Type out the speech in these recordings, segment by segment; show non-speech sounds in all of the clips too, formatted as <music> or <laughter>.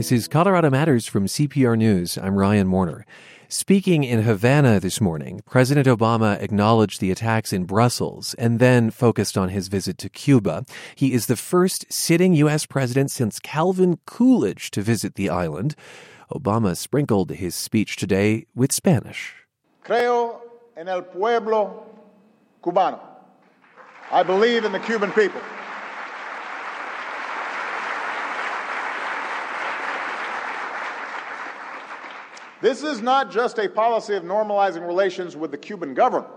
This is Colorado Matters from CPR News. I'm Ryan Warner. Speaking in Havana this morning, President Obama acknowledged the attacks in Brussels and then focused on his visit to Cuba. He is the first sitting U.S. president since Calvin Coolidge to visit the island. Obama sprinkled his speech today with Spanish. Creo en el pueblo cubano. I believe in the Cuban people. This is not just a policy of normalizing relations with the Cuban government.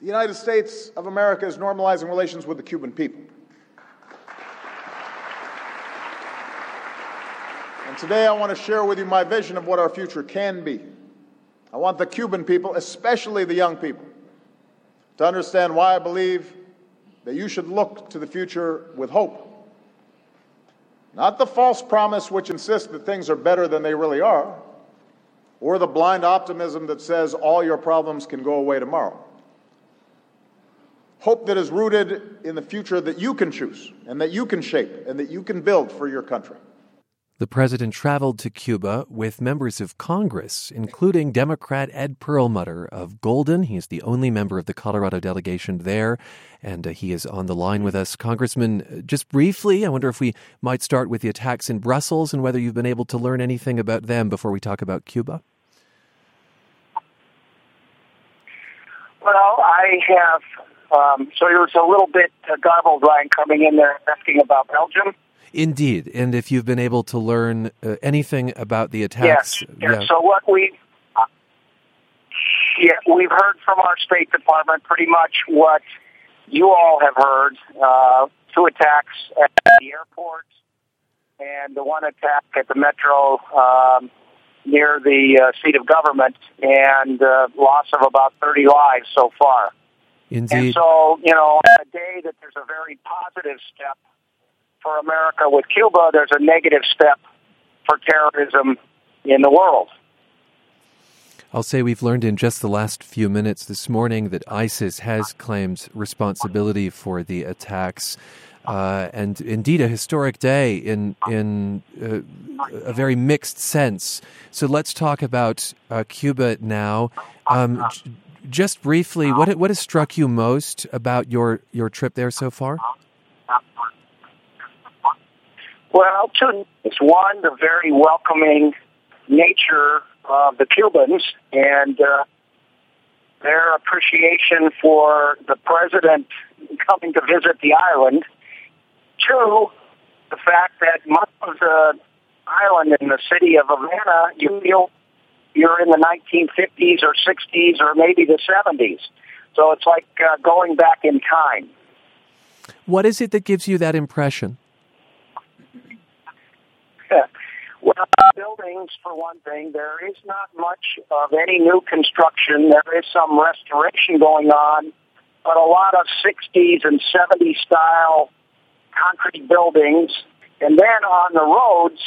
The United States of America is normalizing relations with the Cuban people. And today I want to share with you my vision of what our future can be. I want the Cuban people, especially the young people, to understand why I believe that you should look to the future with hope. Not the false promise which insists that things are better than they really are, or the blind optimism that says all your problems can go away tomorrow. Hope that is rooted in the future that you can choose and that you can shape and that you can build for your country. The president traveled to Cuba with members of Congress, including Democrat Ed Perlmutter of Golden. He's the only member of the Colorado delegation there, and uh, he is on the line with us. Congressman, uh, just briefly, I wonder if we might start with the attacks in Brussels and whether you've been able to learn anything about them before we talk about Cuba. Well, I have. Um, so it was a little bit uh, garbled, Ryan, coming in there asking about Belgium. Indeed, and if you've been able to learn uh, anything about the attacks. Yes. Yeah. yeah. So what we, uh, yeah, we've heard from our State Department pretty much what you all have heard: uh, two attacks at the airport, and the one attack at the metro um, near the uh, seat of government, and uh, loss of about 30 lives so far. Indeed. And so, you know, on a day that there's a very positive step for America with Cuba, there's a negative step for terrorism in the world. I'll say we've learned in just the last few minutes this morning that ISIS has claimed responsibility for the attacks. Uh, and indeed, a historic day in in uh, a very mixed sense. So let's talk about uh, Cuba now. Um, j- just briefly, what what has struck you most about your your trip there so far? Well, two things. One, the very welcoming nature of the Cubans and uh, their appreciation for the president coming to visit the island. Two, the fact that much of the island in the city of Havana, you feel you're in the 1950s or 60s or maybe the 70s. So it's like uh, going back in time. What is it that gives you that impression? <laughs> Well, buildings, for one thing, there is not much of any new construction. There is some restoration going on, but a lot of 60s and 70s style concrete buildings. And then on the roads,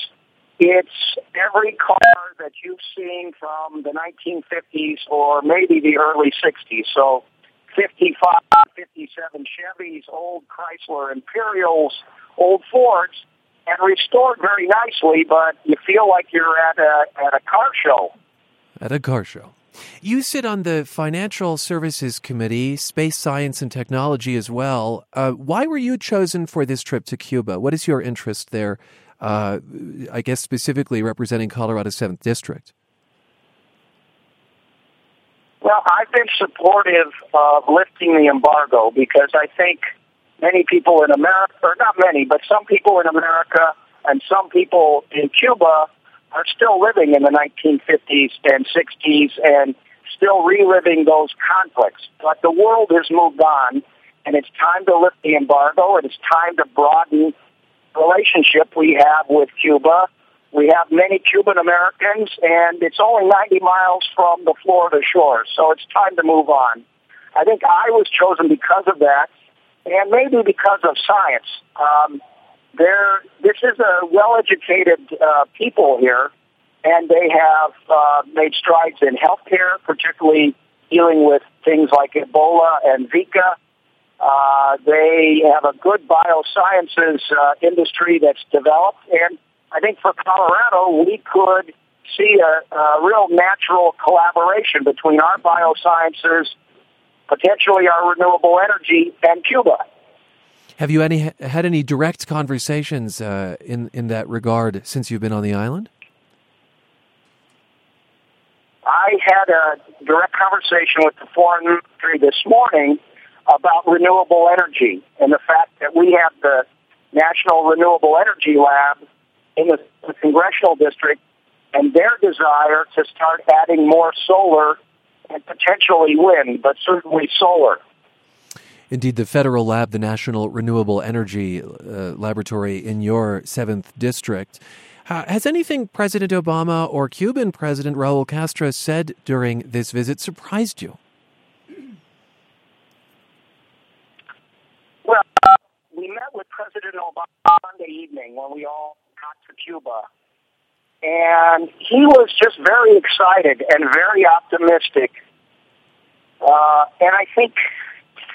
it's every car that you've seen from the 1950s or maybe the early 60s. So 55, 57 Chevys, old Chrysler Imperials, old Fords and restored very nicely, but you feel like you're at a at a car show. At a car show. You sit on the Financial Services Committee, Space Science and Technology as well. Uh, why were you chosen for this trip to Cuba? What is your interest there? Uh, I guess specifically representing Colorado's 7th District. Well, I've been supportive of lifting the embargo because I think many people in America, or not many, but some people in America and some people in Cuba are still living in the 1950s and 60s and still reliving those conflicts. But the world has moved on, and it's time to lift the embargo, and it's time to broaden the relationship we have with Cuba. We have many Cuban Americans, and it's only 90 miles from the Florida shore, so it's time to move on. I think I was chosen because of that, and maybe because of science. Um, there, this is a well-educated uh, people here, and they have uh, made strides in healthcare, particularly dealing with things like Ebola and Zika. Uh, they have a good biosciences uh, industry that's developed, and I think for Colorado, we could see a, a real natural collaboration between our biosciences, potentially our renewable energy, and Cuba. Have you any had any direct conversations uh, in in that regard since you've been on the island? I had a direct conversation with the foreign ministry this morning about renewable energy and the fact that we have the National Renewable Energy Lab in the, the congressional district and their desire to start adding more solar and potentially wind, but certainly solar. Indeed, the federal lab, the National Renewable Energy uh, Laboratory in your 7th district, uh, has anything President Obama or Cuban President Raul Castro said during this visit surprised you? Well, uh, we met with President Obama Monday evening when we all got to Cuba. And he was just very excited and very optimistic. Uh, and I think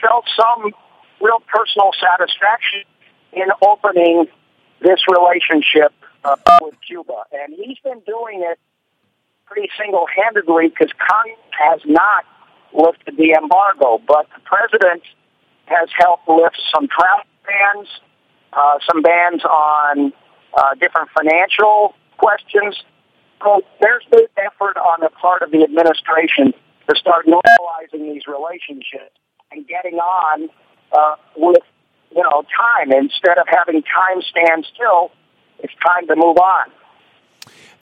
felt some real personal satisfaction in opening this relationship uh, with Cuba. And he's been doing it pretty single-handedly because Congress has not lifted the embargo, but the president has helped lift some travel bans, uh, some bans on uh, different financial questions. So there's been effort on the part of the administration to start normalizing these relationships and getting on uh, with you know time instead of having time stand still. It's time to move on.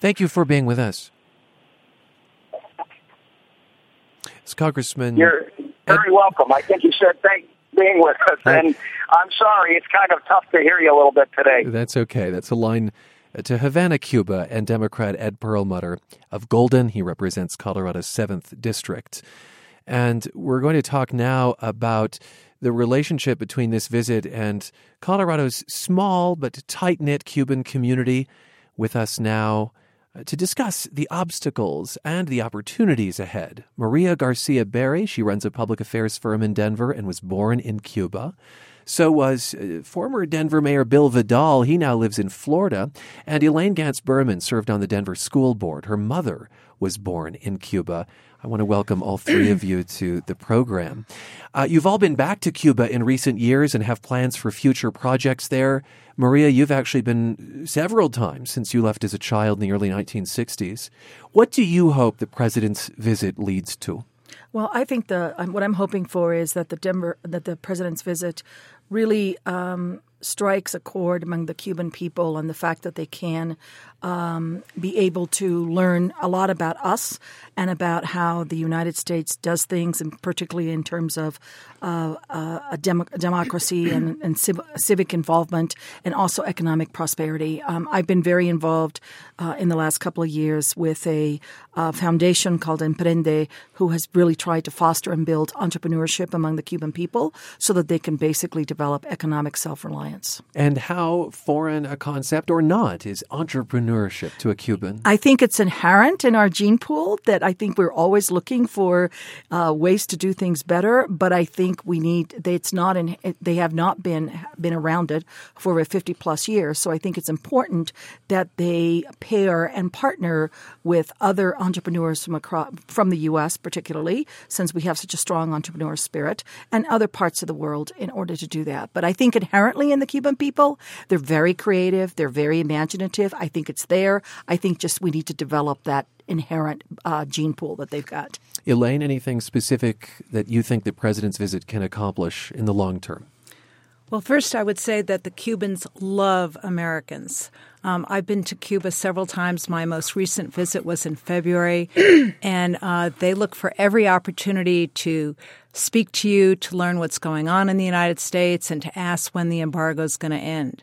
Thank you for being with us. It's Congressman. You're very Ed- welcome. I think you said thank being with us, and I'm sorry it's kind of tough to hear you a little bit today. That's okay. That's a line to Havana, Cuba, and Democrat Ed Perlmutter of Golden. He represents Colorado's 7th District. And we're going to talk now about the relationship between this visit and Colorado's small but tight knit Cuban community. With us now uh, to discuss the obstacles and the opportunities ahead. Maria Garcia Berry, she runs a public affairs firm in Denver and was born in Cuba. So was uh, former Denver Mayor Bill Vidal. He now lives in Florida. And Elaine Gantz Berman served on the Denver School Board. Her mother was born in Cuba. I want to welcome all three of you to the program. Uh, you've all been back to Cuba in recent years and have plans for future projects there. Maria, you've actually been several times since you left as a child in the early 1960s. What do you hope the president's visit leads to? Well, I think the what I'm hoping for is that the Denver that the president's visit really um, strikes a chord among the Cuban people and the fact that they can um, be able to learn a lot about us and about how the United States does things, and particularly in terms of uh, uh, a, dem- democracy and, and civ- civic involvement and also economic prosperity. Um, I've been very involved uh, in the last couple of years with a foundation called Emprende, who has really tried to foster and build entrepreneurship among the Cuban people so that they can basically develop economic self reliance. And how foreign a concept or not is entrepreneurship to a Cuban? I think it's inherent in our gene pool that I think we're always looking for uh, ways to do things better, but I think we need, it's not in, they have not been, been around it for 50 plus years. So I think it's important that they pair and partner with other entrepreneurs from across, from the U.S., particularly, since we have such a strong entrepreneur spirit, and other parts of the world in order to do that. But I think inherently in the Cuban people, they're very creative, they're very imaginative. I think it's there. I think just we need to develop that inherent uh, gene pool that they've got. Elaine, anything specific that you think the president's visit can accomplish in the long term? Well, first, I would say that the Cubans love Americans. Um, I've been to Cuba several times. My most recent visit was in February, <clears throat> and uh, they look for every opportunity to speak to you, to learn what's going on in the United States, and to ask when the embargo is going to end.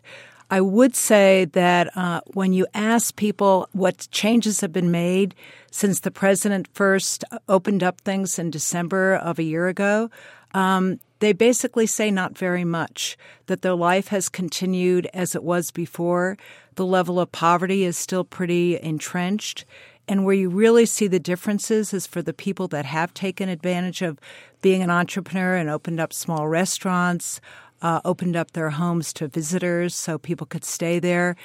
I would say that uh, when you ask people what changes have been made since the president first opened up things in December of a year ago, um, they basically say not very much, that their life has continued as it was before. The level of poverty is still pretty entrenched. And where you really see the differences is for the people that have taken advantage of being an entrepreneur and opened up small restaurants, uh, opened up their homes to visitors so people could stay there.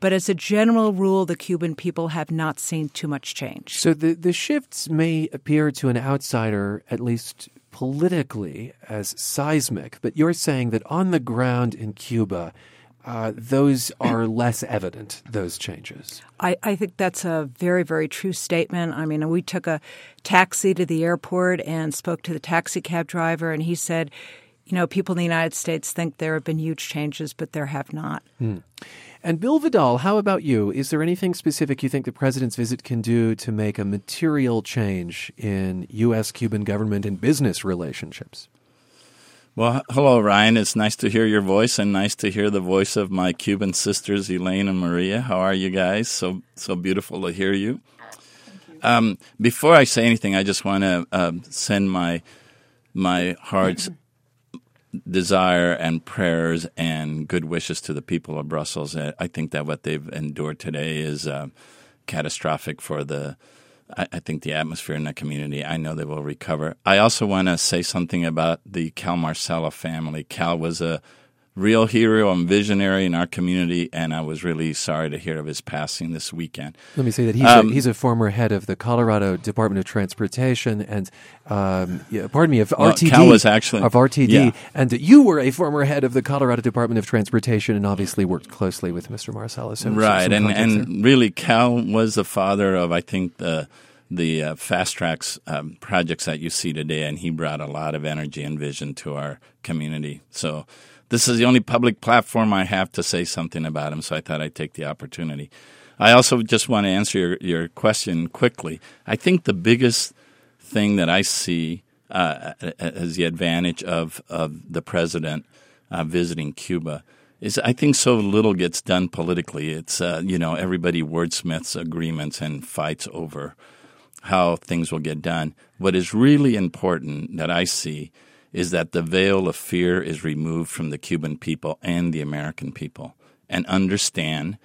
But as a general rule, the Cuban people have not seen too much change. So the, the shifts may appear to an outsider, at least politically, as seismic, but you're saying that on the ground in Cuba, uh, those are less evident, those changes. I, I, think that's a very, very true statement. I mean, we took a taxi to the airport and spoke to the taxi cab driver, and he said, you know, people in the United States think there have been huge changes, but there have not. Hmm. And Bill Vidal, how about you? Is there anything specific you think the president's visit can do to make a material change in U.S. Cuban government and business relationships? Well, hello, Ryan. It's nice to hear your voice and nice to hear the voice of my Cuban sisters, Elaine and Maria. How are you guys? So so beautiful to hear you. you. Um, before I say anything, I just want to uh, send my my heart's <clears throat> desire and prayers and good wishes to the people of Brussels. I think that what they've endured today is uh, catastrophic for the I, I, think the atmosphere in the community. I know they will recover. I also want to say something about the Cal Marsella family. Cal was a real hero and visionary in our community, and I was really sorry to hear of his passing this weekend. Let me say that he's, um, a, he's a former head of the Colorado Department of Transportation and, um, yeah, pardon me, of well, RTD. Cal was actually of RTD, yeah. and you were a former head of the Colorado Department of Transportation and obviously worked closely with Mr. Marcellus. So right, and and really, Cal was the father of I think the the uh, FasTracks um, projects that you see today, and he brought a lot of energy and vision to our community. So this is the only public platform I have to say something about him, so I thought I'd take the opportunity. I also just want to answer your, your question quickly. I think the biggest thing that I see uh, as the advantage of, of the president uh, visiting Cuba is I think so little gets done politically. It's, uh, you know, everybody wordsmiths agreements and fights over how things will get done. What is really important that I see is that the veil of fear is removed from the Cuban people and the American people and understand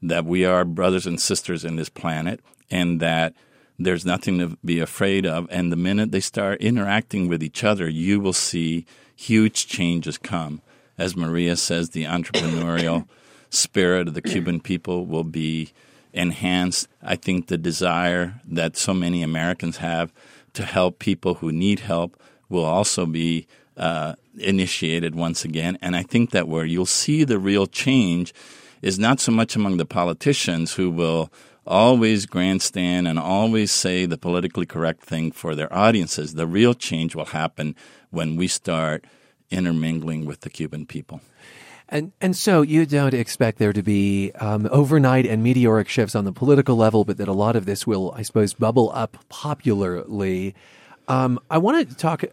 that we are brothers and sisters in this planet and that there's nothing to be afraid of. And the minute they start interacting with each other, you will see huge changes come. As Maria says, the entrepreneurial <coughs> spirit of the Cuban people will be enhanced. I think the desire that so many Americans have to help people who need help will also be uh, initiated once again. And I think that where you'll see the real change is not so much among the politicians who will always grandstand and always say the politically correct thing for their audiences. The real change will happen when we start intermingling with the Cuban people. And and so you don't expect there to be um, overnight and meteoric shifts on the political level, but that a lot of this will, I suppose, bubble up popularly um, I want to talk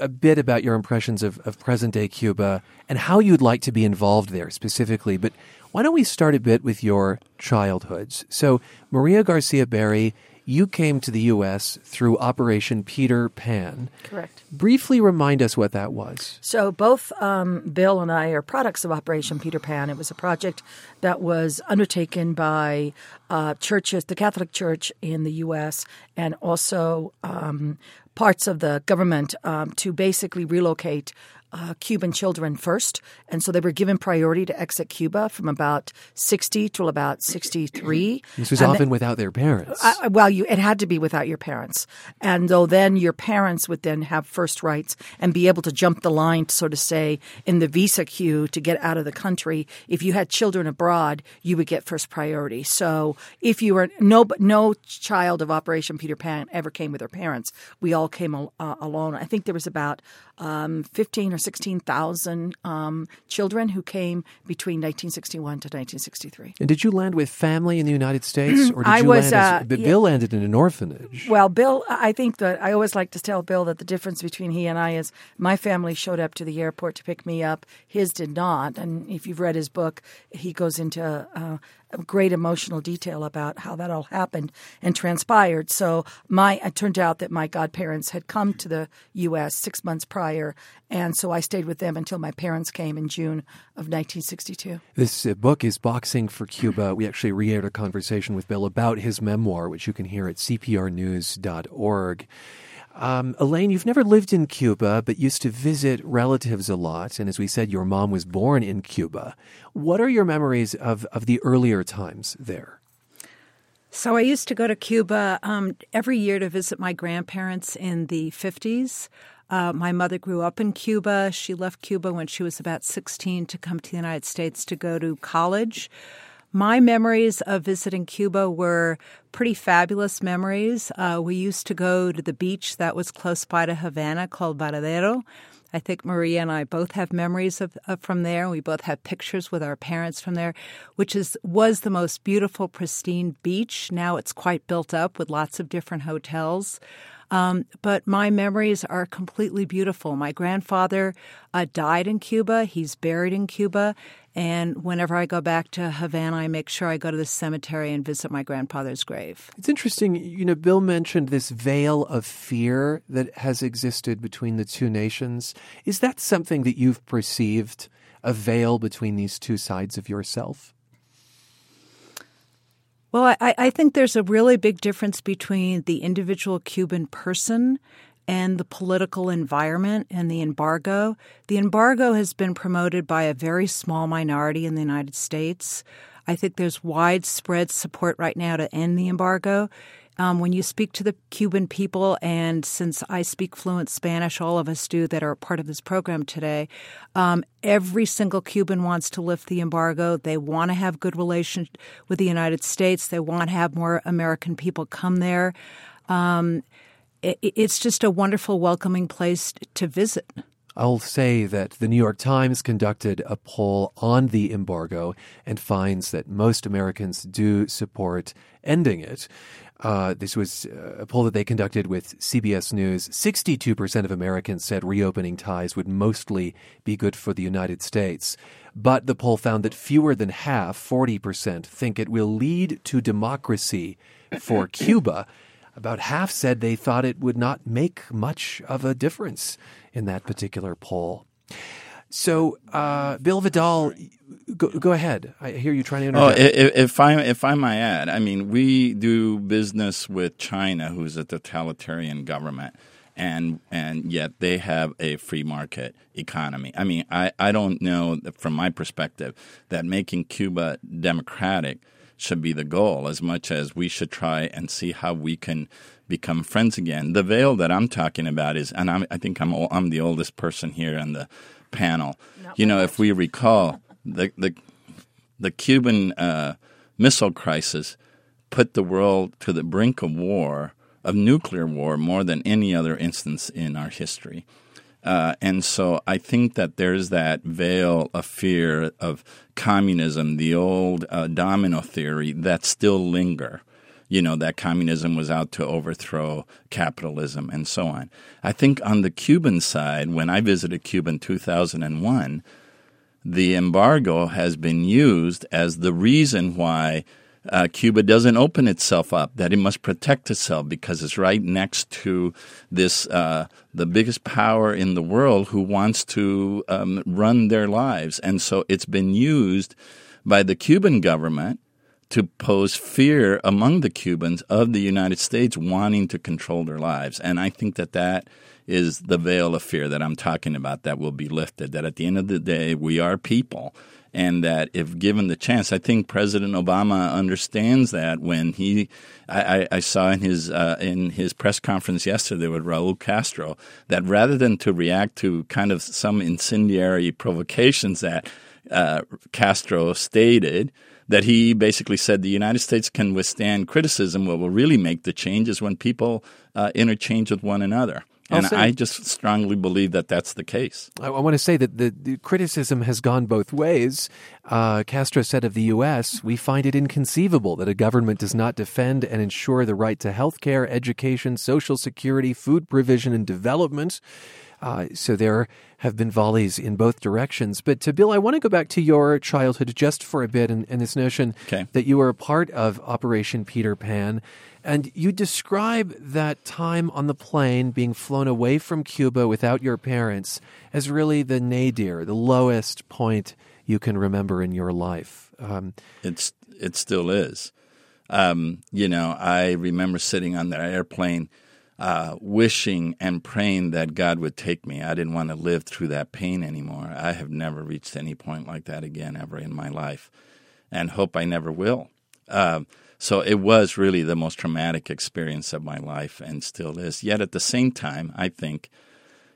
a bit about your impressions of, of present day Cuba and how you'd like to be involved there specifically. But why don't we start a bit with your childhoods? So, Maria Garcia Berry you came to the U.S. through Operation Peter Pan. Correct. Briefly remind us what that was. So, both um, Bill and I are products of Operation Peter Pan. It was a project that was undertaken by uh, churches, the Catholic Church in the U.S., and also um, parts of the government um, to basically relocate uh, Cuban children first, and so they were given priority to exit Cuba from about 60 till about 63. <clears throat> This was and often without their parents. Uh, well, you, it had to be without your parents, and though then your parents would then have first rights and be able to jump the line, to sort of say in the visa queue to get out of the country. If you had children abroad, you would get first priority. So if you were no no child of Operation Peter Pan ever came with their parents, we all came uh, alone. I think there was about um, 15 or 16,000 um, children who came between 1961 to 1963. And did you land with family in the United States, or did I you was, land? As, uh, Bill landed in an orphanage. Well, Bill, I think that I always like to tell Bill that the difference between he and I is my family showed up to the airport to pick me up. His did not. And if you've read his book, he goes into uh, great emotional detail about how that all happened and transpired. So my it turned out that my godparents had come to the U.S. six months prior, and so I stayed with them until my parents came in June of 1962. This uh, book is Boxing for Cuba. We actually re-aired a conversation with Bill about his memoir, which you can hear at cprnews.org. Um, Elaine, you've never lived in Cuba, but used to visit relatives a lot. And as we said, your mom was born in Cuba. What are your memories of, of the earlier times there? So I used to go to Cuba um, every year to visit my grandparents in the 50s. Uh, my mother grew up in Cuba. She left Cuba when she was about 16 to come to the United States to go to college. My memories of visiting Cuba were pretty fabulous memories. Uh, we used to go to the beach that was close by to Havana called Varadero. I think Maria and I both have memories of, of, from there. We both have pictures with our parents from there, which is was the most beautiful, pristine beach. Now it's quite built up with lots of different hotels. Um, but my memories are completely beautiful. My grandfather uh, died in Cuba. He's buried in Cuba. And whenever I go back to Havana, I make sure I go to the cemetery and visit my grandfather's grave. It's interesting. You know, Bill mentioned this veil of fear that has existed between the two nations. Is that something that you've perceived, a veil between these two sides of yourself? Well, I, I think there's a really big difference between the individual Cuban person and the political environment and the embargo. The embargo has been promoted by a very small minority in the United States. I think there's widespread support right now to end the embargo. Um, when you speak to the Cuban people, and since I speak fluent Spanish, all of us do that are part of this program today, um, every single Cuban wants to lift the embargo. They want to have good relations with the United States. They want to have more American people come there. Um, it's just a wonderful, welcoming place to visit. I'll say that the New York Times conducted a poll on the embargo and finds that most Americans do support ending it. Uh, this was uh, a poll that they conducted with CBS News. 62% of Americans said reopening ties would mostly be good for the United States. But the poll found that fewer than half, 40%, think it will lead to democracy for <coughs> Cuba. About half said they thought it would not make much of a difference in that particular poll. So, uh, Bill Vidal, go, go, ahead. I hear you trying to. Oh, if, if, I if I might add, I mean, we do business with China, who's a totalitarian government, and and yet they have a free market economy. I mean, I, I don't know from my perspective that making Cuba democratic should be the goal as much as we should try and see how we can become friends again. The veil that I'm talking about is, and I'm, i think I'm I'm the oldest person here on the panel. Not you know, much. if we recall, the the the Cuban uh, Missile Crisis put the world to the brink of war, of nuclear war, more than any other instance in our history. Uh, and so I think that there's that veil of fear of communism, the old uh, domino theory that still linger you know, that communism was out to overthrow capitalism and so on. I think on the Cuban side, when I visited Cuba in 2001, the embargo has been used as the reason why uh, Cuba doesn't open itself up, that it must protect itself because it's right next to this, uh, the biggest power in the world who wants to um, run their lives. And so it's been used by the Cuban government to pose fear among the Cubans of the United States wanting to control their lives. And I think that that is the veil of fear that I'm talking about that will be lifted. That at the end of the day, we are people. And that if given the chance, I think President Obama understands that when he, I, I saw in his uh, in his press conference yesterday with Raul Castro that rather than to react to kind of some incendiary provocations that uh, Castro stated, that he basically said the United States can withstand criticism. What will really make the change is when people uh, interchange with one another. And I just strongly believe that that's the case. I, I want to say that the, the, criticism has gone both ways. Uh, Castro said of the U.S., we find it inconceivable that a government does not defend and ensure the right to health care, education, social security, food provision, and development. Uh, so there have been volleys in both directions. But to Bill, I want to go back to your childhood just for a bit and, and this notion okay. that you were a part of Operation Peter Pan. And you describe that time on the plane being flown away from Cuba without your parents as really the nadir, the lowest point you can remember in your life. Um, it's it still is. Um, you know, I remember sitting on that airplane uh, wishing and praying that God would take me. I didn't want to live through that pain anymore. I have never reached any point like that again ever in my life, and hope I never will. Uh, so it was really the most traumatic experience of my life, and still is. Yet at the same time, I think,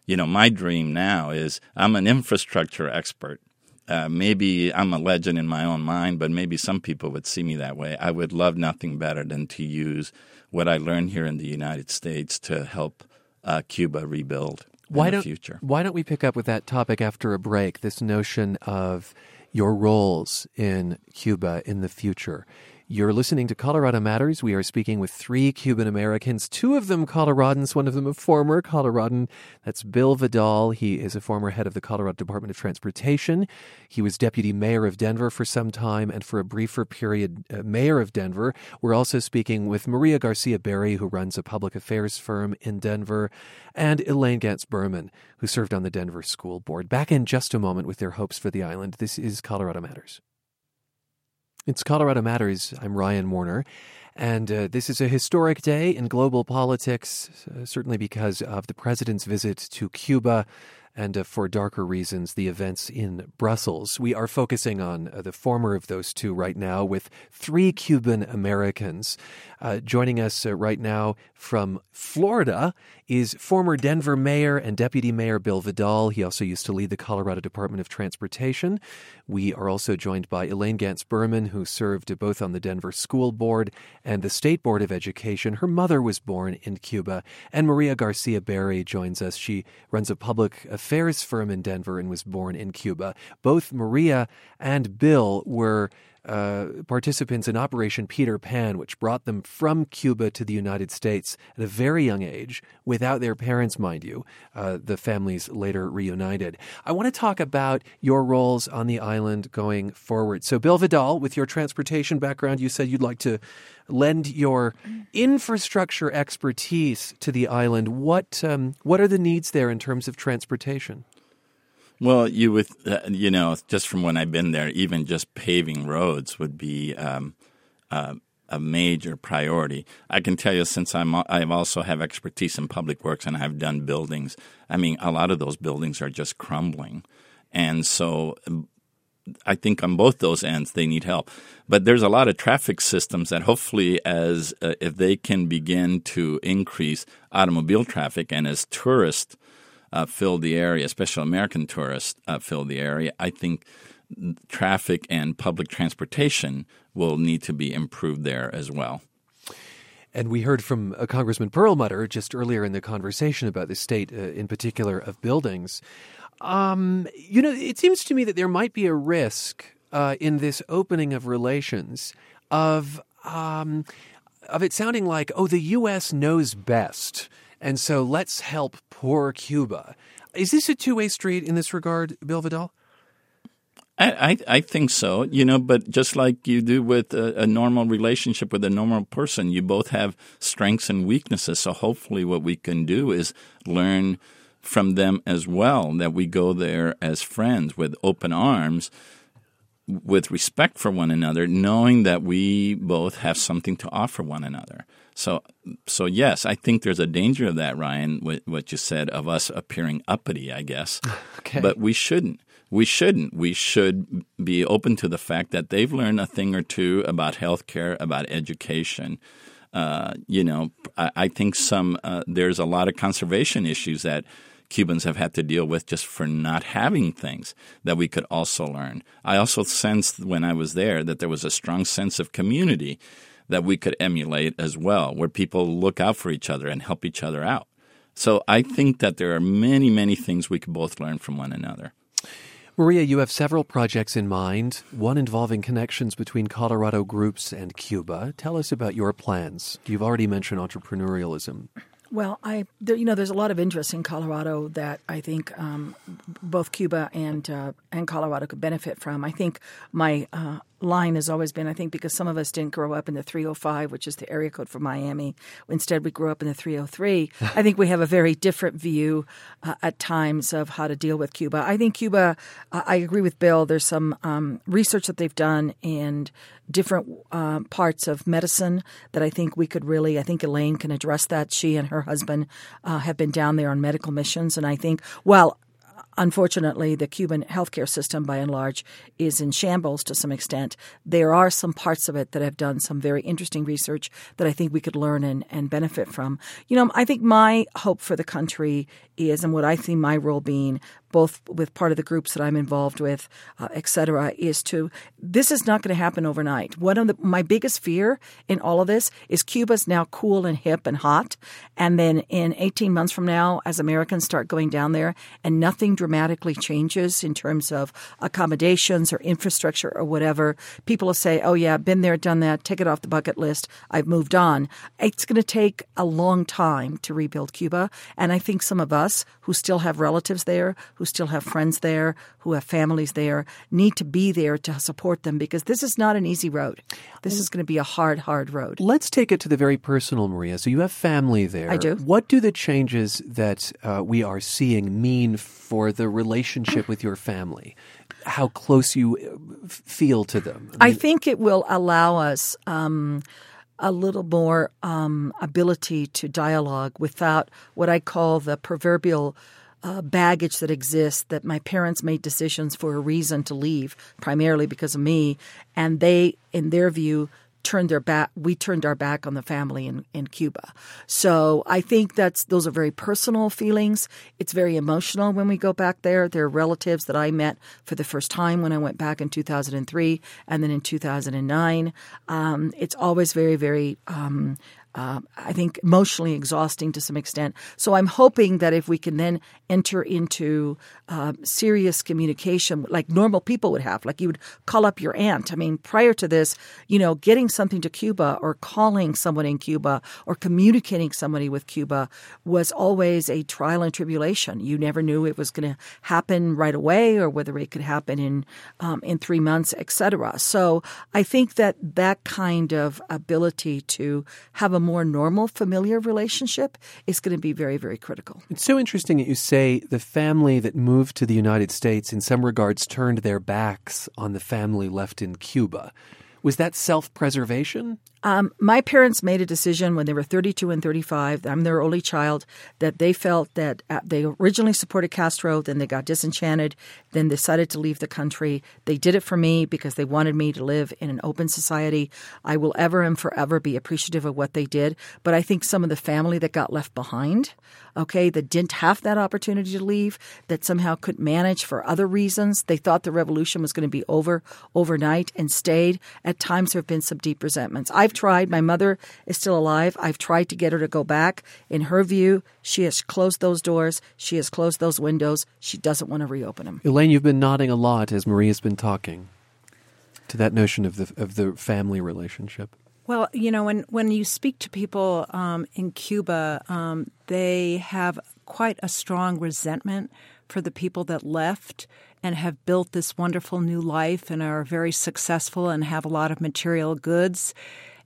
you know, my dream now is I'm an infrastructure expert. Uh, maybe I'm a legend in my own mind, but maybe some people would see me that way. I would love nothing better than to use what I learned here in the United States to help uh, Cuba rebuild why in don't, the future. Why don't we pick up with that topic after a break? This notion of your roles in Cuba in the future. You're listening to Colorado Matters. We are speaking with three Cuban Americans, two of them Coloradans, one of them a former Coloradan. That's Bill Vidal. He is a former head of the Colorado Department of Transportation. He was deputy mayor of Denver for some time and for a briefer period, uh, mayor of Denver. We're also speaking with Maria Garcia Berry, who runs a public affairs firm in Denver, and Elaine Gantz Berman, who served on the Denver School Board. Back in just a moment with their hopes for the island. This is Colorado Matters. It's Colorado Matters. I'm Ryan Warner. And uh, this is a historic day in global politics, uh, certainly because of the president's visit to Cuba and uh, for darker reasons, the events in Brussels. We are focusing on uh, the former of those two right now with three Cuban Americans. Uh, joining us uh, right now from Florida is former Denver Mayor and Deputy Mayor Bill Vidal. He also used to lead the Colorado Department of Transportation. We are also joined by Elaine Gantz Berman, who served both on the Denver School Board and the State Board of Education. Her mother was born in Cuba. And Maria Garcia Berry joins us. She runs a public affairs firm in Denver and was born in Cuba. Both Maria and Bill were uh, participants in Operation Peter Pan, which brought them from Cuba to the United States at a very young age, without their parents, mind you. Uh, the families later reunited. I want to talk about your roles on the island going forward. So, Bill Vidal, with your transportation background, you said you'd like to lend your infrastructure expertise to the island. What um, what are the needs there in terms of transportation? Well, you with uh, you know just from when I've been there, even just paving roads would be um, uh, a major priority. I can tell you since I'm I also have expertise in public works and I've done buildings. I mean, a lot of those buildings are just crumbling, and so um, I think on both those ends they need help. But there's a lot of traffic systems that hopefully, as uh, if they can begin to increase automobile traffic and as tourists uh, fill the area, especially American tourists uh, fill the area, I think traffic and public transportation will need to be improved there as well. And we heard from uh, Congressman Perlmutter just earlier in the conversation about the state, uh, in particular, of buildings. Um, you know, it seems to me that there might be a risk uh, in this opening of relations of um, of it sounding like, oh, the U.S. knows best, and so let's help poor Cuba. Is this a two way street in this regard, Bill Vidal? I, I, think so, you know, but just like you do with a, a, normal relationship with a normal person, you both have strengths and weaknesses. So hopefully, what we can do is learn from them as well, that we go there as friends with open arms, with respect for one another, knowing that we both have something to offer one another. So, so yes, I think there's a danger of that, Ryan. What you said of us appearing uppity, I guess, <laughs> okay. but we shouldn't. We shouldn't. We should be open to the fact that they've learned a thing or two about healthcare, about education. Uh, you know, I, I think some uh, there's a lot of conservation issues that Cubans have had to deal with just for not having things that we could also learn. I also sensed when I was there that there was a strong sense of community that we could emulate as well, where people look out for each other and help each other out. So I think that there are many, many things we could both learn from one another. Maria, you have several projects in mind, one involving connections between Colorado groups and Cuba. Tell us about your plans. You've already mentioned entrepreneurialism. Well, I there, you know there's a lot of interest in Colorado that I think um, both Cuba and uh, and Colorado could benefit from. I think my uh, line has always been, I think, because some of us didn't grow up in the 305, which is the area code for Miami. Instead, we grew up in the 303. <laughs> I think we have a very different view uh, at times of how to deal with Cuba. I think Cuba, uh, I agree with Bill, there's some um, research that they've done and different uh, parts of medicine that I think we could really, I think Elaine can address that. She and her husband uh, have been down there on medical missions. And I think, well, Unfortunately, the Cuban healthcare system, by and large, is in shambles to some extent. There are some parts of it that have done some very interesting research that I think we could learn and, and benefit from. You know, I think my hope for the country is, and what I see my role being, both with part of the groups that I'm involved with, uh, et cetera, is to this is not going to happen overnight. One of the, my biggest fear in all of this is Cuba's now cool and hip and hot, and then in 18 months from now, as Americans start going down there and nothing dramatically changes in terms of accommodations or infrastructure or whatever, people will say, "Oh yeah, been there, done that. Take it off the bucket list. I've moved on." It's going to take a long time to rebuild Cuba, and I think some of us who still have relatives there who still have friends there, who have families there, need to be there to support them because this is not an easy road. This is going to be a hard, hard road. Let's take it to the very personal, Maria. So you have family there. I do. What do the changes that uh, we are seeing mean for the relationship with your family? How close you uh, feel to them? I, mean, I think it will allow us. Um, a little more um, ability to dialogue without what I call the proverbial uh, baggage that exists that my parents made decisions for a reason to leave, primarily because of me, and they, in their view, turned their back we turned our back on the family in, in Cuba. So I think that's those are very personal feelings. It's very emotional when we go back there. There are relatives that I met for the first time when I went back in 2003 and then in 2009. Um, it's always very, very um, uh, I think emotionally exhausting to some extent. So I'm hoping that if we can then enter into uh, serious communication like normal people would have, like you would call up your aunt. I mean, prior to this, you know, getting something to Cuba or calling someone in Cuba or communicating somebody with Cuba was always a trial and tribulation. You never knew it was going to happen right away or whether it could happen in um, in three months, etc. So I think that that kind of ability to have a more normal, familiar relationship is going to be very, very critical. It's so interesting that you say the family that moved to the United States, in some regards, turned their backs on the family left in Cuba. Was that self preservation? Um, my parents made a decision when they were 32 and 35. I'm their only child. That they felt that uh, they originally supported Castro, then they got disenchanted, then decided to leave the country. They did it for me because they wanted me to live in an open society. I will ever and forever be appreciative of what they did. But I think some of the family that got left behind, okay, that didn't have that opportunity to leave, that somehow couldn't manage for other reasons, they thought the revolution was going to be over overnight and stayed. At times, there have been some deep resentments. I've tried. My mother is still alive. I've tried to get her to go back. In her view, she has closed those doors. She has closed those windows. She doesn't want to reopen them. Elaine, you've been nodding a lot as Marie has been talking to that notion of the of the family relationship. Well, you know, when when you speak to people um, in Cuba, um, they have quite a strong resentment for the people that left and have built this wonderful new life and are very successful and have a lot of material goods.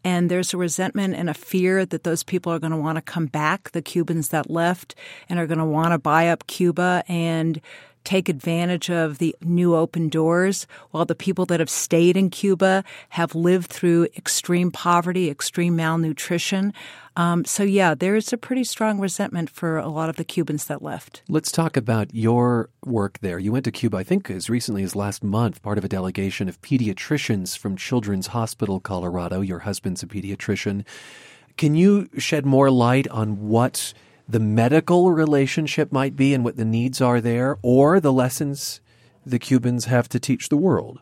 And there's a resentment and a fear that those people are going to want to come back, the Cubans that left, and are going to want to buy up Cuba and take advantage of the new open doors, while the people that have stayed in Cuba have lived through extreme poverty, extreme malnutrition. Um, so, yeah, there's a pretty strong resentment for a lot of the Cubans that left. Let's talk about your work there. You went to Cuba, I think, as recently as last month, part of a delegation of pediatricians from Children's Hospital Colorado. Your husband's a pediatrician. Can you shed more light on what the medical relationship might be and what the needs are there, or the lessons the Cubans have to teach the world?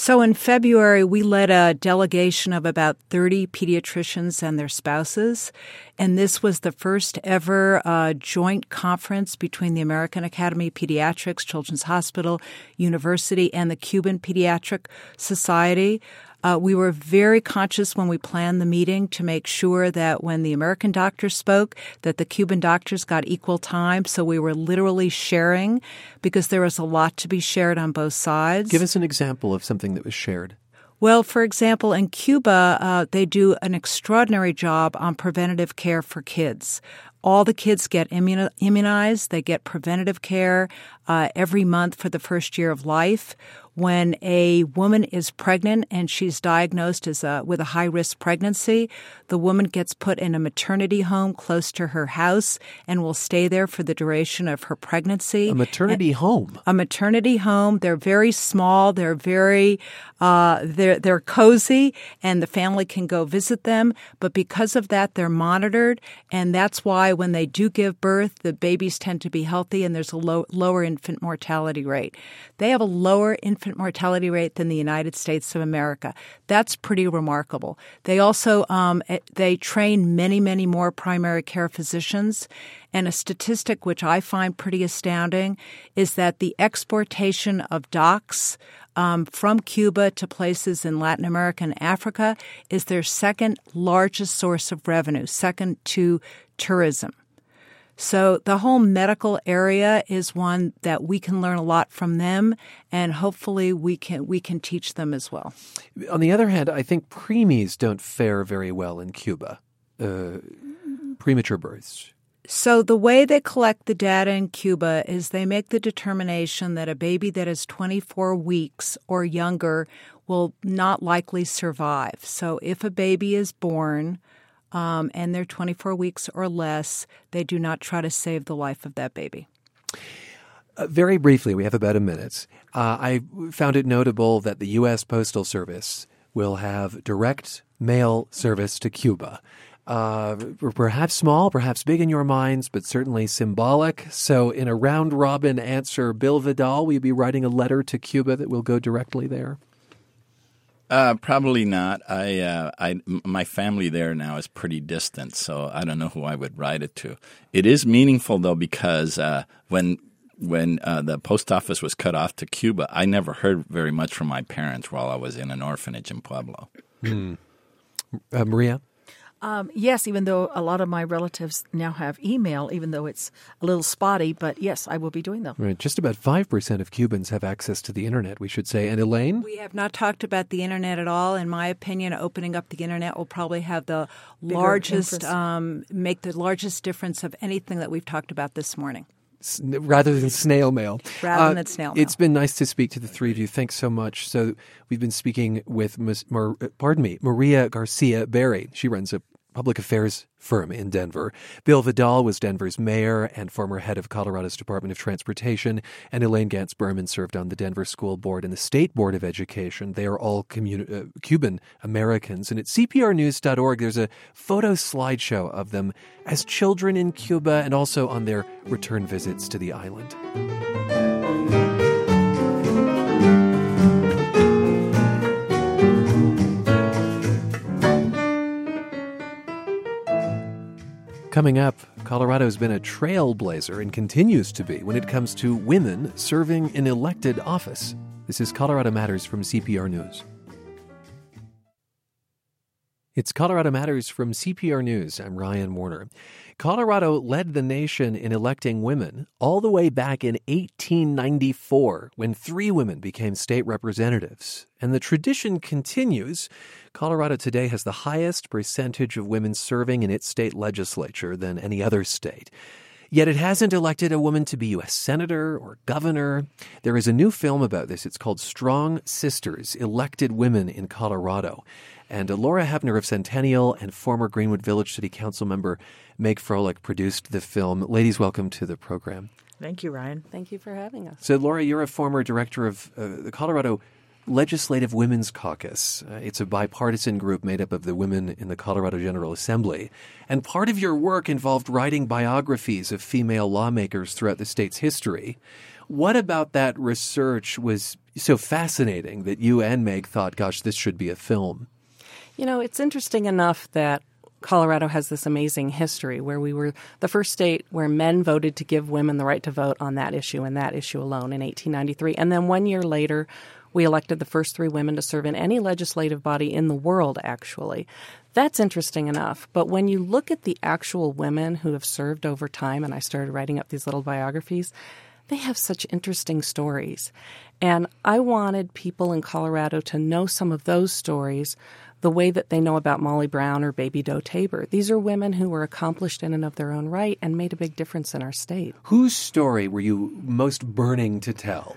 So in February, we led a delegation of about 30 pediatricians and their spouses. And this was the first ever uh, joint conference between the American Academy of Pediatrics, Children's Hospital, University, and the Cuban Pediatric Society. Uh, we were very conscious when we planned the meeting to make sure that when the American doctors spoke, that the Cuban doctors got equal time. So we were literally sharing because there was a lot to be shared on both sides. Give us an example of something that was shared. Well, for example, in Cuba, uh, they do an extraordinary job on preventative care for kids. All the kids get immunized. They get preventative care uh, every month for the first year of life when a woman is pregnant and she's diagnosed as a, with a high risk pregnancy, the woman gets put in a maternity home close to her house and will stay there for the duration of her pregnancy. A maternity and home. A maternity home. They're very small. They're very uh, they're they're cozy, and the family can go visit them. But because of that, they're monitored, and that's why when they do give birth, the babies tend to be healthy, and there's a low, lower infant mortality rate. They have a lower infant mortality rate than the United States of America. That's pretty remarkable. They also um, eh, they train many many more primary care physicians, and a statistic which I find pretty astounding is that the exportation of docs um, from Cuba to places in Latin America and Africa is their second largest source of revenue, second to tourism. So the whole medical area is one that we can learn a lot from them, and hopefully we can we can teach them as well. On the other hand, I think preemies don't fare very well in Cuba. Uh, premature births. So, the way they collect the data in Cuba is they make the determination that a baby that is 24 weeks or younger will not likely survive. So, if a baby is born um, and they're 24 weeks or less, they do not try to save the life of that baby. Uh, very briefly, we have about a minute. Uh, I found it notable that the U.S. Postal Service will have direct mail service to Cuba uh, perhaps small, perhaps big in your minds, but certainly symbolic. So, in a round robin answer, Bill Vidal, will you be writing a letter to Cuba that will go directly there? Uh, probably not. I, uh, I, my family there now is pretty distant, so I don't know who I would write it to. It is meaningful though because uh, when when uh, the post office was cut off to Cuba, I never heard very much from my parents while I was in an orphanage in Pueblo. Hmm. Uh, Maria. Um, yes, even though a lot of my relatives now have email, even though it's a little spotty, but yes, I will be doing them. Right. Just about 5% of Cubans have access to the internet, we should say. And Elaine? We have not talked about the internet at all. In my opinion, opening up the internet will probably have the Bigger largest, um, make the largest difference of anything that we've talked about this morning rather than snail mail. Rather uh, than snail mail. It's been nice to speak to the three of you. Thanks so much. So we've been speaking with Ms. Mar- pardon me, Maria Garcia Berry. She runs a public affairs firm in Denver. Bill Vidal was Denver's mayor and former head of Colorado's Department of Transportation, and Elaine Gantz Berman served on the Denver School Board and the State Board of Education. They are all uh, Cuban Americans. And at CPRnews.org, there's a photo slideshow of them as children in Cuba and also on their return visits to the island. Coming up, Colorado has been a trailblazer and continues to be when it comes to women serving in elected office. This is Colorado Matters from CPR News. It's Colorado Matters from CPR News. I'm Ryan Warner. Colorado led the nation in electing women all the way back in 1894 when three women became state representatives. And the tradition continues. Colorado today has the highest percentage of women serving in its state legislature than any other state. Yet it hasn't elected a woman to be U.S. Senator or Governor. There is a new film about this. It's called Strong Sisters Elected Women in Colorado. And Laura Hepner of Centennial and former Greenwood Village City Council member Meg Froelich produced the film. Ladies, welcome to the program. Thank you, Ryan. Thank you for having us. So, Laura, you're a former director of uh, the Colorado Legislative Women's Caucus. Uh, it's a bipartisan group made up of the women in the Colorado General Assembly. And part of your work involved writing biographies of female lawmakers throughout the state's history. What about that research was so fascinating that you and Meg thought, gosh, this should be a film? You know, it's interesting enough that Colorado has this amazing history where we were the first state where men voted to give women the right to vote on that issue and that issue alone in 1893. And then one year later, we elected the first three women to serve in any legislative body in the world, actually. That's interesting enough. But when you look at the actual women who have served over time, and I started writing up these little biographies, they have such interesting stories. And I wanted people in Colorado to know some of those stories the way that they know about Molly Brown or Baby Doe Tabor. These are women who were accomplished in and of their own right and made a big difference in our state. Whose story were you most burning to tell?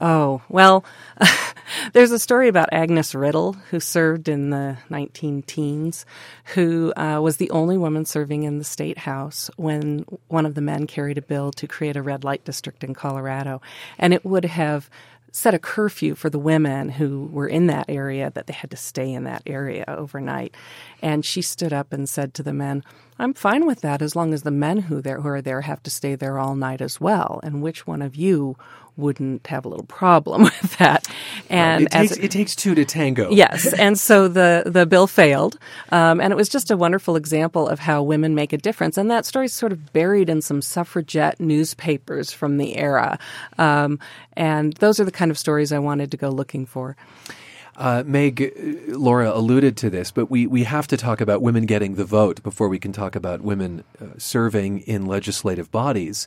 Oh, well, <laughs> there's a story about Agnes Riddle, who served in the 19 teens, who uh, was the only woman serving in the state house when one of the men carried a bill to create a red light district in Colorado. And it would have set a curfew for the women who were in that area that they had to stay in that area overnight. And she stood up and said to the men, I'm fine with that as long as the men who, there, who are there have to stay there all night as well. And which one of you wouldn't have a little problem <laughs> with that. And it takes, it, it, takes two to tango. <laughs> Yes, and so the the bill failed, um, and it was just a wonderful example of how women make a difference. And that story's sort of buried in some suffragette newspapers from the era, um, and those are the kind of stories I wanted to go looking for. Uh, Meg, Laura alluded to this, but we, we have to talk about women getting the vote before we can talk about women uh, serving in legislative bodies.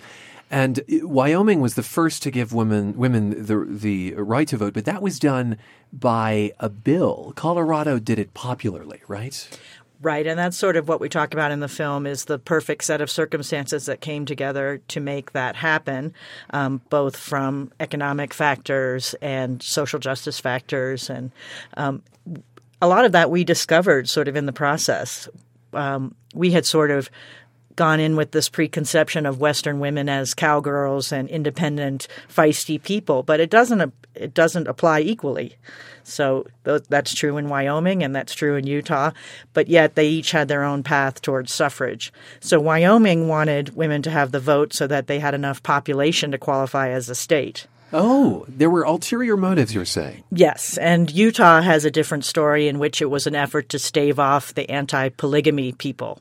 And Wyoming was the first to give women women the the right to vote, but that was done by a bill. Colorado did it popularly, right? Right, and that's sort of what we talk about in the film is the perfect set of circumstances that came together to make that happen, um, both from economic factors and social justice factors, and um, a lot of that we discovered sort of in the process. Um, we had sort of gone in with this preconception of Western women as cowgirls and independent, feisty people, but it doesn't it doesn't apply equally. So that's true in Wyoming and that's true in Utah, but yet they each had their own path towards suffrage. So Wyoming wanted women to have the vote so that they had enough population to qualify as a state. Oh, there were ulterior motives, you're saying? Yes. And Utah has a different story in which it was an effort to stave off the anti polygamy people.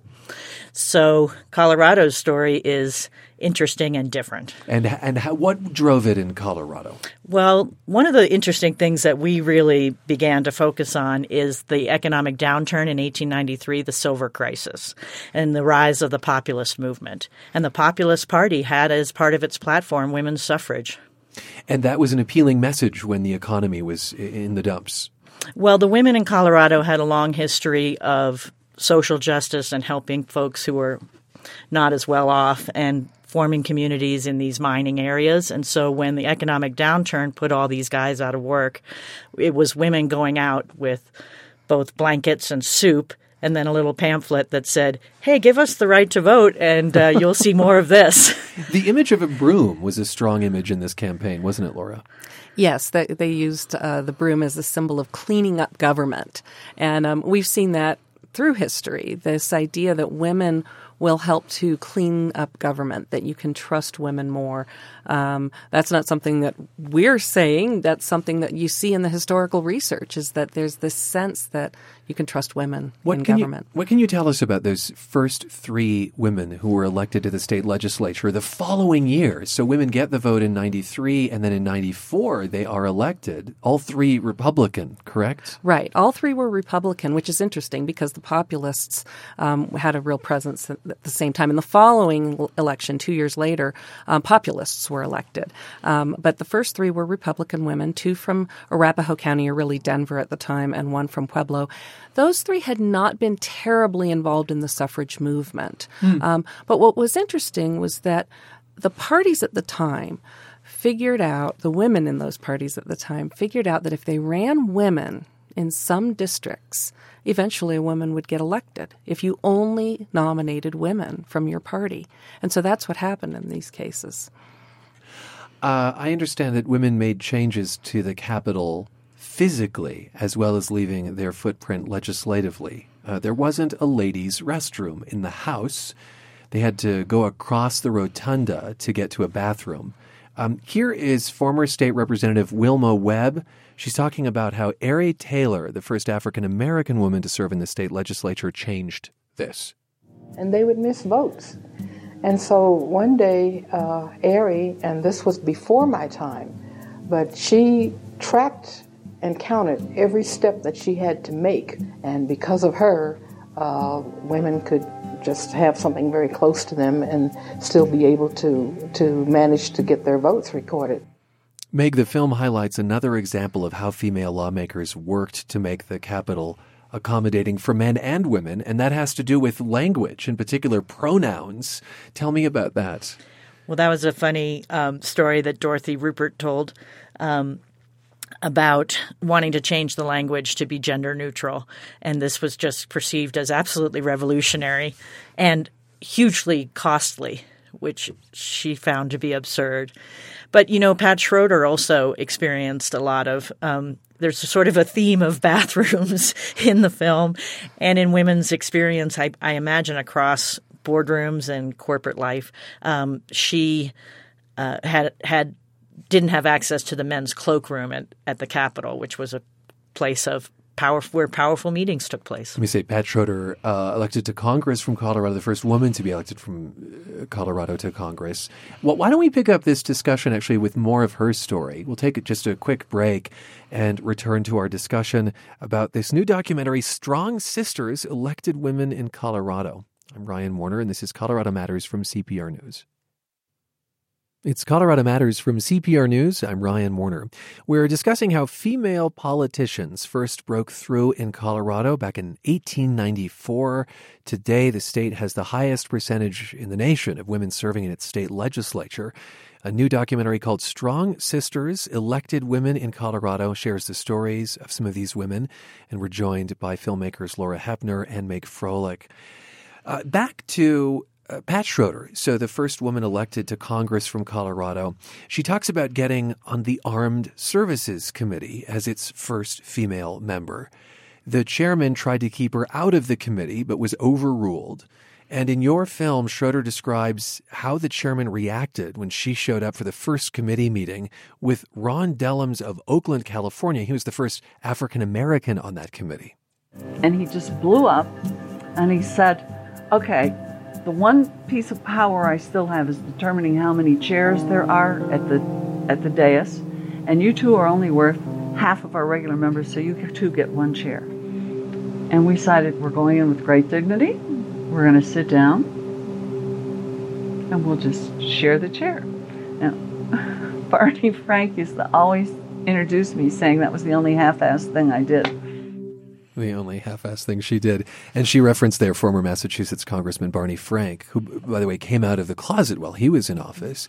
So Colorado's story is interesting and different. And and how, what drove it in Colorado? Well, one of the interesting things that we really began to focus on is the economic downturn in 1893, the silver crisis, and the rise of the populist movement. And the Populist Party had as part of its platform women's suffrage. And that was an appealing message when the economy was in the dumps. Well, the women in Colorado had a long history of social justice and helping folks who were not as well off and forming communities in these mining areas. And so when the economic downturn put all these guys out of work, it was women going out with both blankets and soup and then a little pamphlet that said, "Hey, give us the right to vote, and uh, <laughs> you'll see more of this." the image of a broom was a strong image in this campaign, wasn't it, Laura? Yes, they, they used uh, the broom as a symbol of cleaning up government, and um, we've seen that through history. This idea that women will help to clean up government, that you can trust women more. Um, that's not something that we're saying. That's something that you see in the historical research is that there's this sense that you can trust women what in can government. You, what can you tell us about those first three women who were elected to the state legislature the following year? So women get the vote in 93 and then in 94 they are elected. All three Republican, correct? Right. All three were Republican, which is interesting because the populists um, had a real presence at the same time. In the following election, two years later, um, populists were elected. Um, but the first three were Republican women, two from Arapahoe County, or really Denver at the time, and one from Pueblo. Those three had not been terribly involved in the suffrage movement. Mm. Um, but what was interesting was that the parties at the time figured out, the women in those parties at the time figured out that if they ran women in some districts, eventually a woman would get elected if you only nominated women from your party. And so that's what happened in these cases. Uh, I understand that women made changes to the Capitol physically as well as leaving their footprint legislatively. Uh, there wasn't a ladies' restroom in the House. They had to go across the rotunda to get to a bathroom. Um, here is former state representative Wilma Webb. She's talking about how Arie Taylor, the first African American woman to serve in the state legislature, changed this. And they would miss votes. And so one day, uh, Arie, and this was before my time, but she tracked and counted every step that she had to make. And because of her, uh, women could just have something very close to them and still be able to, to manage to get their votes recorded. Meg, the film highlights another example of how female lawmakers worked to make the Capitol accommodating for men and women, and that has to do with language, in particular pronouns. Tell me about that. Well, that was a funny um, story that Dorothy Rupert told. Um, about wanting to change the language to be gender neutral. And this was just perceived as absolutely revolutionary and hugely costly, which she found to be absurd. But, you know, Pat Schroeder also experienced a lot of. Um, there's sort of a theme of <laughs> bathrooms in the film and in women's experience, I, I imagine, across boardrooms and corporate life. Um, she uh, had had didn't have access to the men's cloakroom at, at the Capitol, which was a place of power where powerful meetings took place. Let me say, Pat Schroeder, uh, elected to Congress from Colorado, the first woman to be elected from uh, Colorado to Congress. Well, why don't we pick up this discussion actually with more of her story? We'll take just a quick break and return to our discussion about this new documentary, Strong Sisters Elected Women in Colorado. I'm Ryan Warner, and this is Colorado Matters from CPR News. It's Colorado Matters from CPR News. I'm Ryan Warner. We're discussing how female politicians first broke through in Colorado back in 1894. Today, the state has the highest percentage in the nation of women serving in its state legislature. A new documentary called Strong Sisters Elected Women in Colorado shares the stories of some of these women, and we're joined by filmmakers Laura Hepner and Meg Froelich. Uh, back to uh, Pat Schroeder, so the first woman elected to Congress from Colorado, she talks about getting on the Armed Services Committee as its first female member. The chairman tried to keep her out of the committee, but was overruled. And in your film, Schroeder describes how the chairman reacted when she showed up for the first committee meeting with Ron Dellums of Oakland, California. He was the first African American on that committee. And he just blew up and he said, Okay, the one piece of power I still have is determining how many chairs there are at the at the dais, and you two are only worth half of our regular members, so you two get one chair. And we decided we're going in with great dignity. We're going to sit down, and we'll just share the chair. Now, <laughs> Barney Frank used to always introduce me, saying that was the only half-assed thing I did the only half-assed thing she did. And she referenced their former Massachusetts Congressman Barney Frank, who, by the way, came out of the closet while he was in office.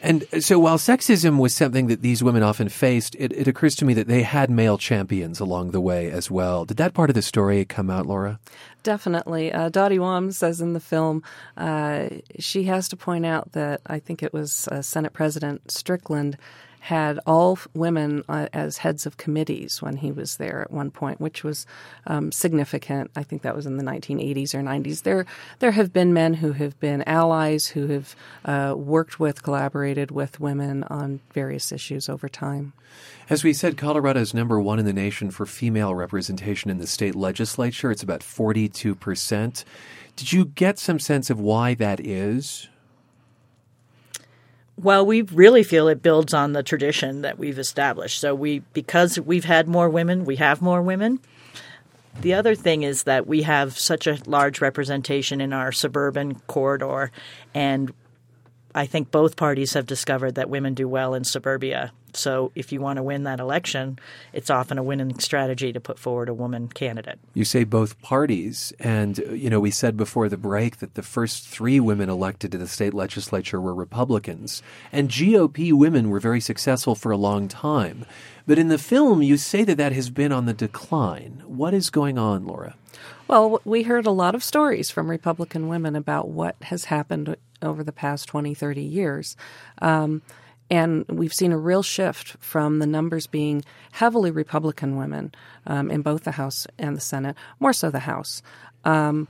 And so while sexism was something that these women often faced, it, it, occurs to me that they had male champions along the way as well. Did that part of the story come out, Laura? Definitely. Uh, Dottie Wham says in the film, uh, she has to point out that I think it was uh, Senate President Strickland had all women uh, as heads of committees when he was there at one point, which was um, significant. I think that was in the 1980s or 90s. There, there have been men who have been allies, who have uh, worked with, collaborated with women on various issues over time. As we said, Colorado is number one in the nation for female representation in the state legislature. It's about 42%. Did you get some sense of why that is? Well, we really feel it builds on the tradition that we've established. So we because we've had more women, we have more women. The other thing is that we have such a large representation in our suburban corridor and I think both parties have discovered that women do well in suburbia. So if you want to win that election, it's often a winning strategy to put forward a woman candidate. You say both parties, and you know we said before the break that the first three women elected to the state legislature were Republicans, and GOP women were very successful for a long time. But in the film, you say that that has been on the decline. What is going on, Laura? Well, we heard a lot of stories from Republican women about what has happened over the past 20, 30 years. Um, and we've seen a real shift from the numbers being heavily Republican women um, in both the House and the Senate, more so the House. Um,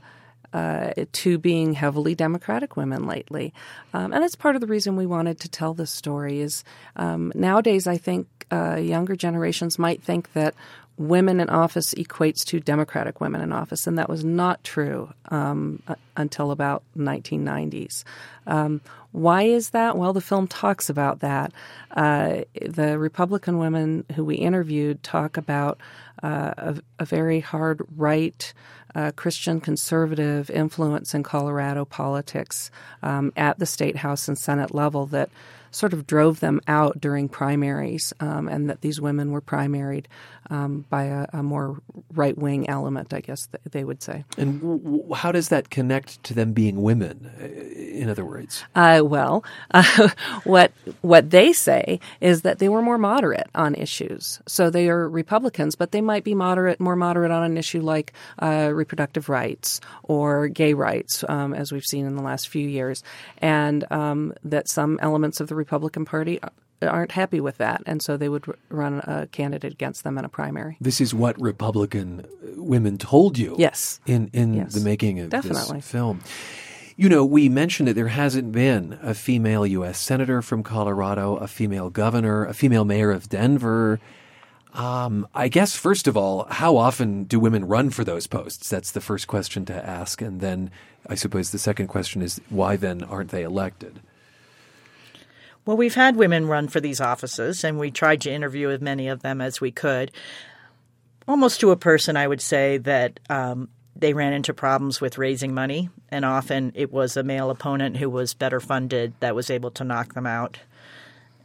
uh, to being heavily Democratic women lately, um, and that's part of the reason we wanted to tell this story. Is um, nowadays I think uh, younger generations might think that women in office equates to Democratic women in office, and that was not true um, until about 1990s. Um, why is that? Well, the film talks about that. Uh, the Republican women who we interviewed talk about uh, a, a, very hard right. Uh, Christian conservative influence in Colorado politics um, at the state house and senate level that sort of drove them out during primaries, um, and that these women were primaried um, by a, a more right wing element, I guess they would say. And w- how does that connect to them being women? Uh, in other words, uh, well, uh, <laughs> what what they say is that they were more moderate on issues. So they are Republicans, but they might be moderate, more moderate on an issue like uh, reproductive rights or gay rights, um, as we've seen in the last few years, and um, that some elements of the Republican Party aren't happy with that, and so they would run a candidate against them in a primary. This is what Republican women told you. Yes. In in yes. the making of Definitely. this film. You know, we mentioned that there hasn't been a female U.S. senator from Colorado, a female governor, a female mayor of Denver. Um, I guess, first of all, how often do women run for those posts? That's the first question to ask. And then I suppose the second question is why then aren't they elected? Well, we've had women run for these offices, and we tried to interview as many of them as we could. Almost to a person, I would say that um, they ran into problems with raising money, and often it was a male opponent who was better funded that was able to knock them out,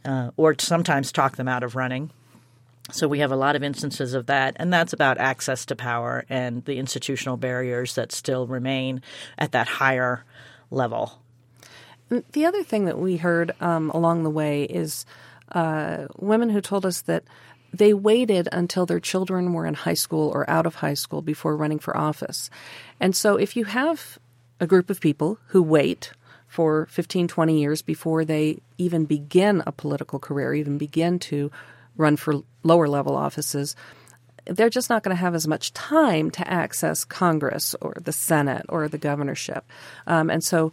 uh, or sometimes talk them out of running. So we have a lot of instances of that, and that's about access to power and the institutional barriers that still remain at that higher level. The other thing that we heard um, along the way is uh, women who told us that they waited until their children were in high school or out of high school before running for office. And so if you have a group of people who wait for 15, 20 years before they even begin a political career, even begin to run for lower level offices, they're just not going to have as much time to access Congress or the Senate or the governorship. Um, and so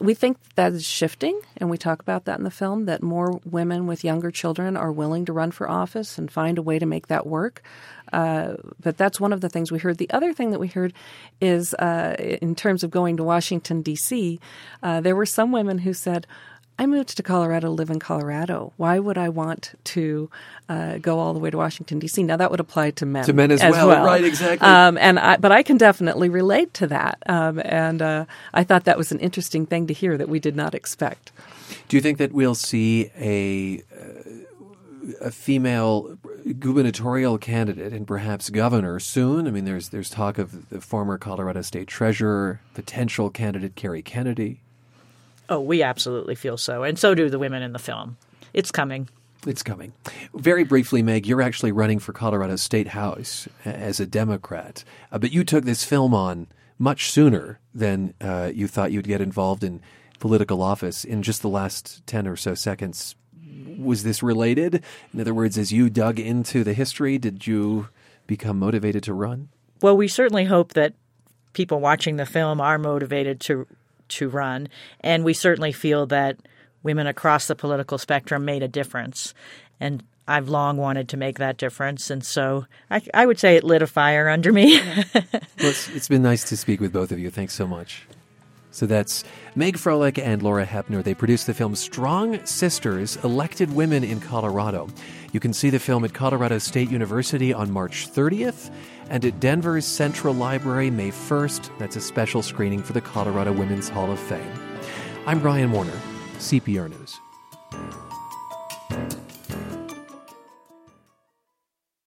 we think that is shifting, and we talk about that in the film that more women with younger children are willing to run for office and find a way to make that work. Uh, but that's one of the things we heard. The other thing that we heard is uh, in terms of going to Washington, D.C., uh, there were some women who said, I moved to Colorado live in Colorado. Why would I want to uh, go all the way to Washington D.C.? Now that would apply to men to men as, as well. well. right? Exactly. Um, and I, but I can definitely relate to that. Um, and uh, I thought that was an interesting thing to hear that we did not expect. Do you think that we'll see a uh, a female gubernatorial candidate and perhaps governor soon? I mean, there's there's talk of the former Colorado State Treasurer, potential candidate Cary Kennedy. Oh, we absolutely feel so. And so do the women in the film. It's coming. It's coming. Very briefly, Meg, you're actually running for Colorado State House as a Democrat, uh, but you took this film on much sooner than uh, you thought you'd get involved in political office. In just the last 10 or so seconds, was this related? In other words, as you dug into the history, did you become motivated to run? Well, we certainly hope that people watching the film are motivated to to run. And we certainly feel that women across the political spectrum made a difference. And I've long wanted to make that difference. And so I, I would say it lit a fire under me. <laughs> well, it's, it's been nice to speak with both of you. Thanks so much. So that's Meg Froelich and Laura Hepner. They produced the film Strong Sisters Elected Women in Colorado. You can see the film at Colorado State University on March 30th and at Denver's Central Library May 1st. That's a special screening for the Colorado Women's Hall of Fame. I'm Ryan Warner, CPR News.